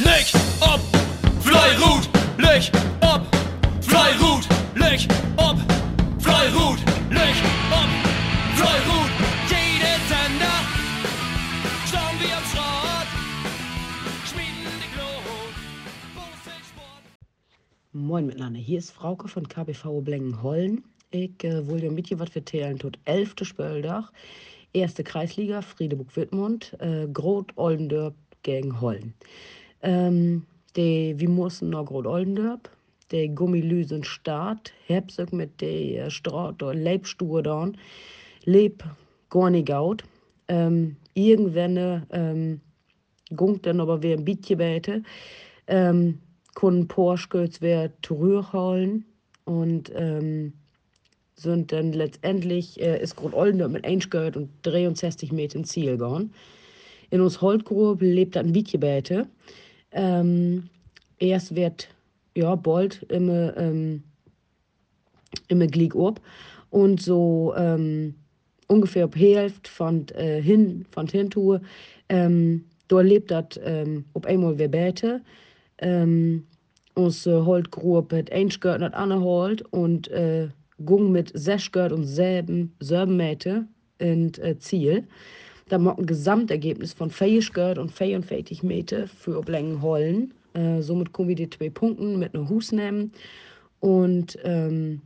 Leg ob, Fleirut, leg ob, Fleirut, leg ob, Fleirut, leg ob, Fleirut. Jede Sender, schauen wir am Schrott, schmieden die Glut. Moin miteinander, hier ist Frauke von KBV Blengenhollen. Ich äh, dir mit dir was vertellen. Tot 11. Spöldach, erste Kreisliga, Friedeburg-Wittmund, äh, Grot Oldendörp gegen Hollen. Ähm, die, wir mussten nach Grot Oldendörp, der Gummilüsen Start, Herbstück mit der Straat und Leibstuhe da, Leb gar nicht gaut. Ähm, irgendwann ähm, gungt dann aber wieder ein bisschen weiter. Ähm, konnten Porsche wer holen und ähm, sind dann letztendlich äh, ist Olden mit 1 gehört und 63 Meter ins Ziel gegangen. In uns Holtgrube lebt ein Wietjebäte. Ähm, erst wird ja bald immer ähm, immer glieg ob. Und so ähm, ungefähr ab Hälfte von äh, hin von Hintour ähm, da lebt das ähm, ob einmal wer bäte. Ähm, uns äh, Holtgrube hat ein gehört und andere holt und äh, gung mit sechs gehört und selben selben Meter in äh, Ziel da mag ein Gesamtergebnis von 40 gehört und 44 Meter für Oblängen Hollen. Äh, somit kommen wir die zwei Punkten mit einer Hus nehmen. Und ähm,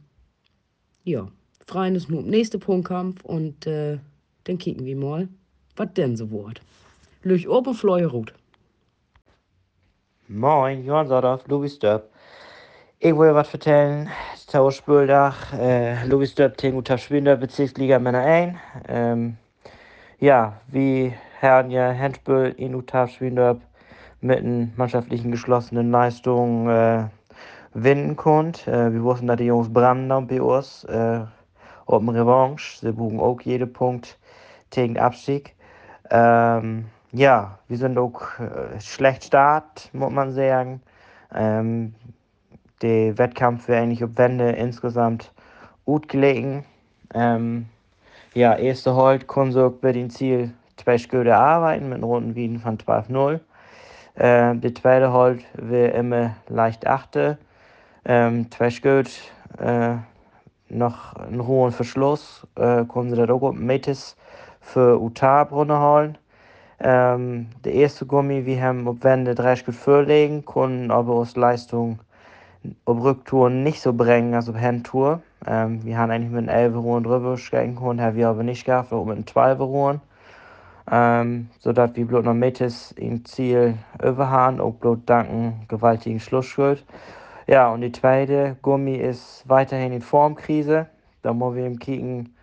ja, freuen uns nur im nächsten Punktkampf und äh, dann kicken wir mal, was denn so wird. Lüch oben Fleuerut. Moin, Johann Sodorf, Louis Dörp. Ich will was vertellen. Tauschspüldach, äh, Louis Dörp, Tengu Tapschwinder, Bezirksliga Männer 1. Ähm, ja, wie Herrn ja Henspül in Utavschwindorp mit einer mannschaftlichen geschlossenen Leistung äh, gewinnen konnte. Äh, wir wussten, dass die Jungs branden bei uns. Äh, dem Revanche. Sie buchen auch jeden Punkt gegen den Abstieg. Ähm, ja, wir sind auch äh, schlecht Start, muss man sagen. Ähm, der Wettkampf wäre eigentlich auf Wende insgesamt gut gelegen. Ähm, ja, erste Halt konnte bei dem Ziel zwei Schritte arbeiten mit einem runden Wieden von 12-0. Äh, die zweite Halt wir immer leicht achte. Ähm, zwei Schritte äh, noch einen hohen Verschluss, äh, konnten sie da auch Metis für Utar-Brunne holen. Ähm, der erste Gummi, wir haben auf Wände drei Schritte vorlegen, konnten aber aus Leistung auf Rücktouren nicht so bringen als auf Handtour. Ähm, wir haben eigentlich mit einem 11 Ruhen drüber stecken können, haben wir aber nicht gehabt, auch mit einem 12 Ruhen. Ähm, sodass wir bloß noch mit im Ziel überhaben, auch bloß danken gewaltigen Schlussschritt. Ja, und die zweite Gummi ist weiterhin in Formkrise. Da müssen wir eben kicken,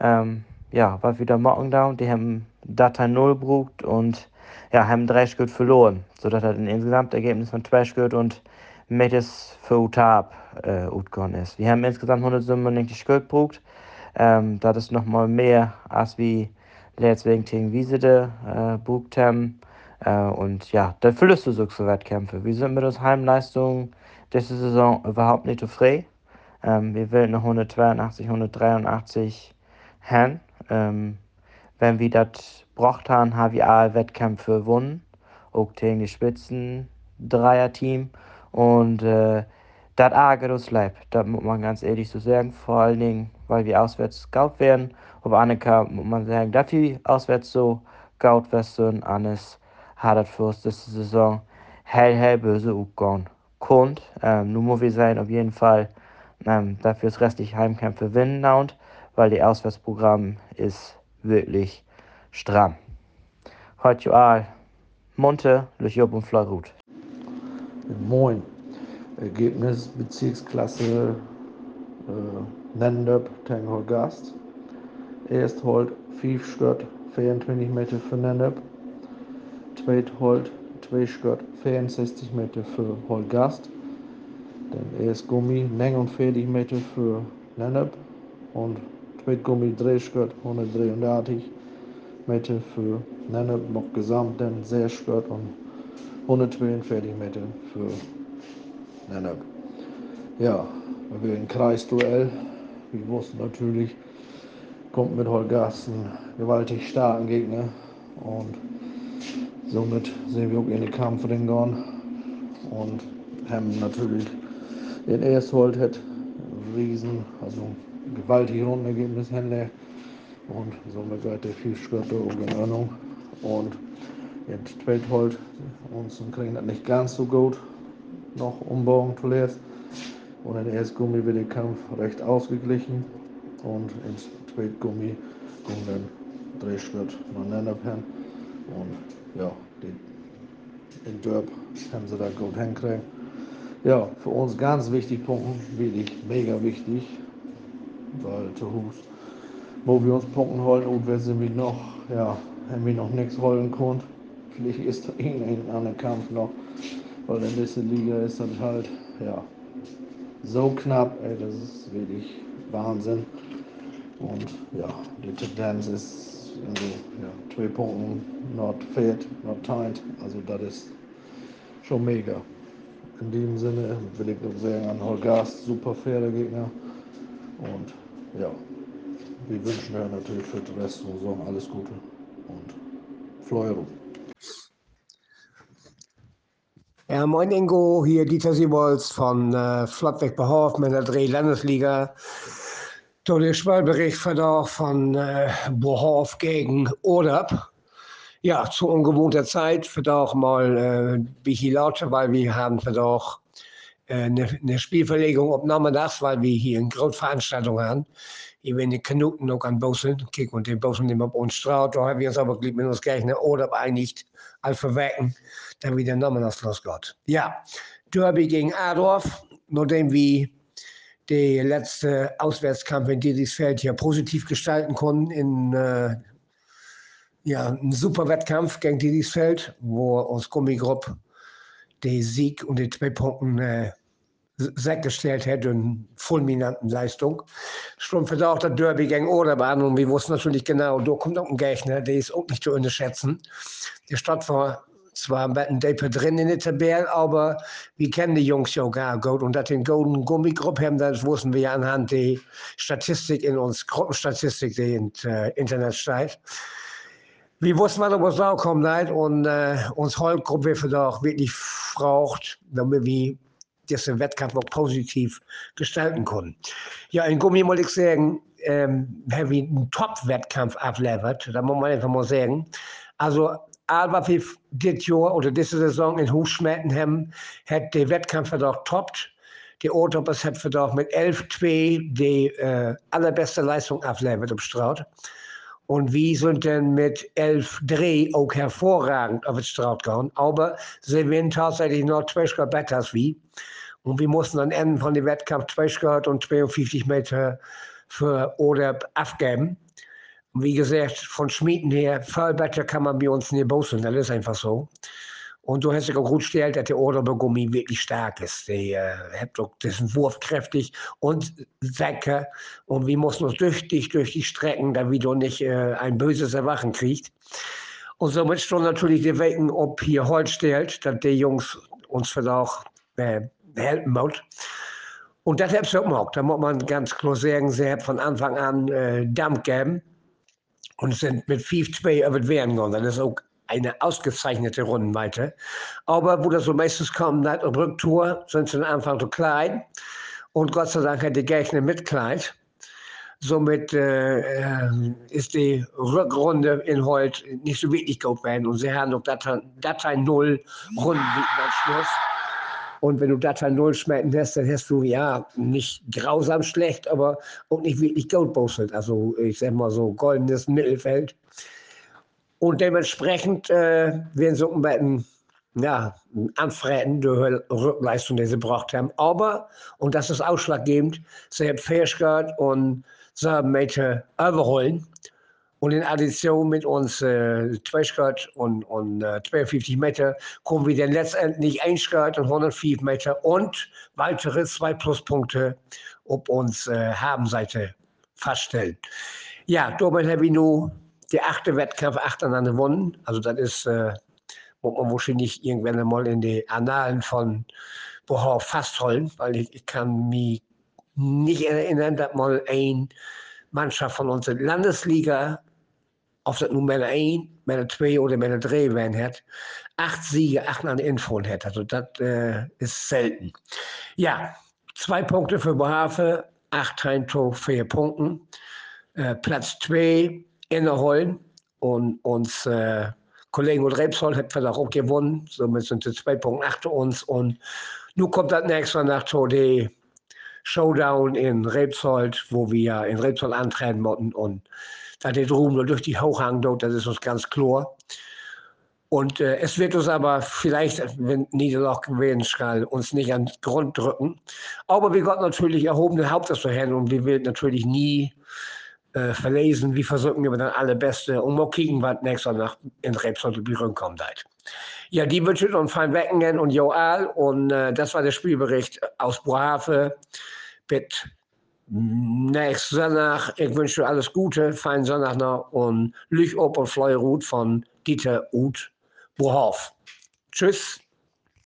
ähm, ja, was wieder machen da. Und die haben Datei 0 gebraucht und ja, haben drei Schritt verloren. Sodass das ein Insgesamtergebnis von zwei Schritt und mit es für Utab äh, utgegangen ist. Wir haben insgesamt 197 Schritt gebraucht. Ähm, das ist nochmal mehr als wie letztens gegen Wiesede äh, haben. Äh, und ja, da füllst du so Wettkämpfe. Wir sind mit unserer Heimleistung diese Saison überhaupt nicht zufrieden. Ähm, wir wollen noch 182, 183 haben. Ähm, wenn wir das gebracht haben, haben wir alle Wettkämpfe gewonnen. Auch gegen die Spitzen Dreier-Team. Und äh, das ärgert uns leid. Das muss man ganz ehrlich so sagen. Vor allen Dingen, weil wir auswärts gaut werden. Aber Annika muss man sagen, dass wir auswärts so gaut werden. Annes hat das für uns diese Saison hell, hell böse umgegangen. Kommt. Ähm, nun muss wir sein, auf jeden Fall, ähm, dafür das restliche Heimkämpfe gewinnen. Und weil die Auswärtsprogramm ist wirklich stramm. Heute all Monte, Lüchob und Fleurut. Moin. Ergebnis Bezirksklasse äh, Nendöp Tenghol Gast. Erst holt 5 Schritt 24 Meter für Nendöp. Zweit holt 2 Schritt 64 Meter für Holgast. Dann erst Gummi 49 Meter für Nennep und zweit Gummi 3 Schritt 133 Meter für Nennep. Noch gesamt dann 6 Schritt und 142 Meter für Nennep. Ja, wir ein Kreisduell. Wir wussten natürlich, kommt mit Holgast ein gewaltig starken Gegner. Und somit sehen wir auch in den Kampf reingehen und haben natürlich den Ersthold hat riesen, also gewaltige Rundenergebnis hinlegt und somit wird der viel Schritte in Ordnung und jetzt Tweethold uns kriegen das nicht ganz so gut noch umbauen zuletzt und in erst Gummi wird der Kampf recht ausgeglichen und ins Tweetgummi kommen dann drei Schritt miteinander pen und ja, die, den Derb haben sie da gut hinkriegen. Ja, für uns ganz wichtig Punkten, wirklich mega wichtig, weil zu Hus, wo wir uns Punkten holen und wer sind wir noch, ja, haben wir noch nichts holen können. Vielleicht ist irgendein anderer Kampf noch, weil in dieser Liga ist das halt, ja, so knapp, ey, das ist wirklich Wahnsinn. Und ja, die Tendenz ist also, ja, zwei Punkten, not fit, not tight. Also das ist schon mega. In dem Sinne will ich noch sagen an Holgast, super faire Gegner. Und ja, wir wünschen ja natürlich für den Rest der Saison alles Gute und Fleuro. Ja, moin Ingo, hier Dieter Siebold von äh, Flottweg Behof mit der Dreh Landesliga. Der Spielbericht verdorch von äh, Bohof gegen Odab. Ja, zu ungewohnter Zeit verdorch mal äh, wie lauter, weil wir haben verdorch eine, äh, eine Spielverlegung ob nachmittags, weil wir hier eine Großveranstaltung haben. Hier werden die Kanuten auch an Bosen, kicken und den Bosen nehmen auf uns Straut. Da haben wir uns aber mit uns gleich eine Odab einigt, als verwecken, dann wieder nachmittags losgeht. Ja, Derby gegen Adorf, nachdem wir die letzte Auswärtskampf in Dietrichsfeld hier positiv gestalten konnten in äh, ja, einem super Wettkampf gegen Dietrichsfeld, wo uns Gummigrupp den Sieg und die zwei Punkte äh, sichergestellt hat in fulminanten Leistung. Stumpf hat auch der Derby gegen Oderbahn und wir wussten natürlich genau, da kommt auch ein Gegner, der ist auch nicht zu unterschätzen. Der Stadt war zwar mit einem Depe drin in der Tabelle, aber wir kennen die Jungs ja gar gut. Und dass den Golden Gummigruppe haben, das wussten wir ja anhand der Statistik in uns, Gruppenstatistik, die im äh, Internet steht. Wir wussten, was so kommt nicht. Und äh, uns Holgruppe wird auch wirklich braucht, damit wir diesen Wettkampf auch positiv gestalten können. Ja, in Gummi muss ich sagen, ähm, haben wir einen Top-Wettkampf abliefert, da muss man einfach mal sagen. Also aber wie dit Jahr oder diese Saison in Hufschmetten haben, hat der Wettkampf doch toppt. Die Autobus hat doch mit 11-2 die äh, allerbeste Leistung abliefert im Straut. Und wir sind dann mit 11 Dreh auch hervorragend auf den Straut gegangen. Aber sie werden tatsächlich noch zwei Schritte besser wir. Und wir mussten am Ende von dem Wettkampf zwei Schritte und 52 Meter für Oder abgeben wie gesagt, von Schmieden her, viel besser kann man bei uns nicht bosen, das ist einfach so. Und du hast dich auch gut gestellt, dass der Oderbegummi wirklich stark ist. Der äh, hat auch diesen Wurf kräftig und Wecker. Und wir mussten uns tüchtig durch die Strecken, damit du nicht äh, ein böses Erwachen kriegst. Und somit stand natürlich die Wecken, ob hier Holz stellt, dass die Jungs uns vielleicht auch äh, helfen wollen. Und das hat sie auch gemacht. Da muss man ganz klar sagen, sie hat von Anfang an äh, Dampf gegeben und sind mit 5-2 über Wehren gegangen. Das ist auch eine ausgezeichnete Rundenweite. Aber wo das so meistens kommt, nach der Rücktour, sind sie am Anfang so klein. Und Gott sei Dank hat die Gegner mitkleid. Somit äh, äh, ist die Rückrunde in Holt nicht so wirklich gut. Und sie haben noch Datei, Datei 0 Runden am Schluss. Und wenn du Datei 0 schmecken lässt, dann hast du ja nicht grausam schlecht, aber auch nicht wirklich Goldbosselt. Also ich sag mal so goldenes Mittelfeld. Und dementsprechend äh, werden sie ein bisschen ja, anfreten, die Rückleistung, die sie gebraucht haben. Aber, und das ist ausschlaggebend, sie haben Fähigkeit und sie haben überholen. Und in Addition mit uns äh, zwei Schritt und, und äh, 52 Meter kommen wir dann letztendlich ein Schritt und 105 Meter und weitere zwei Pluspunkte ob uns äh, Habenseite feststellen. Ja, damit habe ich nur die achte Wettkampf achteinander gewonnen. Also das ist, äh, muss man wahrscheinlich irgendwann einmal in die Annalen von Bohau festholen, weil ich, ich kann mich nicht erinnern, dass mal ein Mannschaft von unserer Landesliga of dat nu met een 1, met een 2 oder een 3 werden hat, acht Siege, acht an Info hat. Also das äh, ist selten. Ja, zwei Punkte für Bohave, acht Heimtor, vier Punkten. Äh, Platz 2 in der Hollen und uns äh, Kollegen und Rebsold hat vielleicht auch gewonnen. Somit sind sie zwei Punkte nach uns. Und nun kommt das nächste nach die Showdown in Rebsold, wo wir in Rebsold antreten wollten. Und da die Drum nur durch die Hochhang dort, das ist uns ganz klar. Und äh, es wird uns aber vielleicht, wenn Niederlage gewinnen skal, uns nicht an den Grund drücken. Aber wir Gott natürlich erhobene Hauptes hin und wir werden natürlich nie äh, verlesen. Wir versuchen aber dann alle Beste und mal kicken, was nächstes Mal in Rebsold kommt. Halt. Ja, die wünschen uns fein Weckingen und Joal und äh, das war der Spielbericht aus Bohave mit nächsten Sonntag. Ich wünsche alles Gute, feinen Sonntag noch und Lüch op und Fleurut von Dieter Uth Bohave. Tschüss.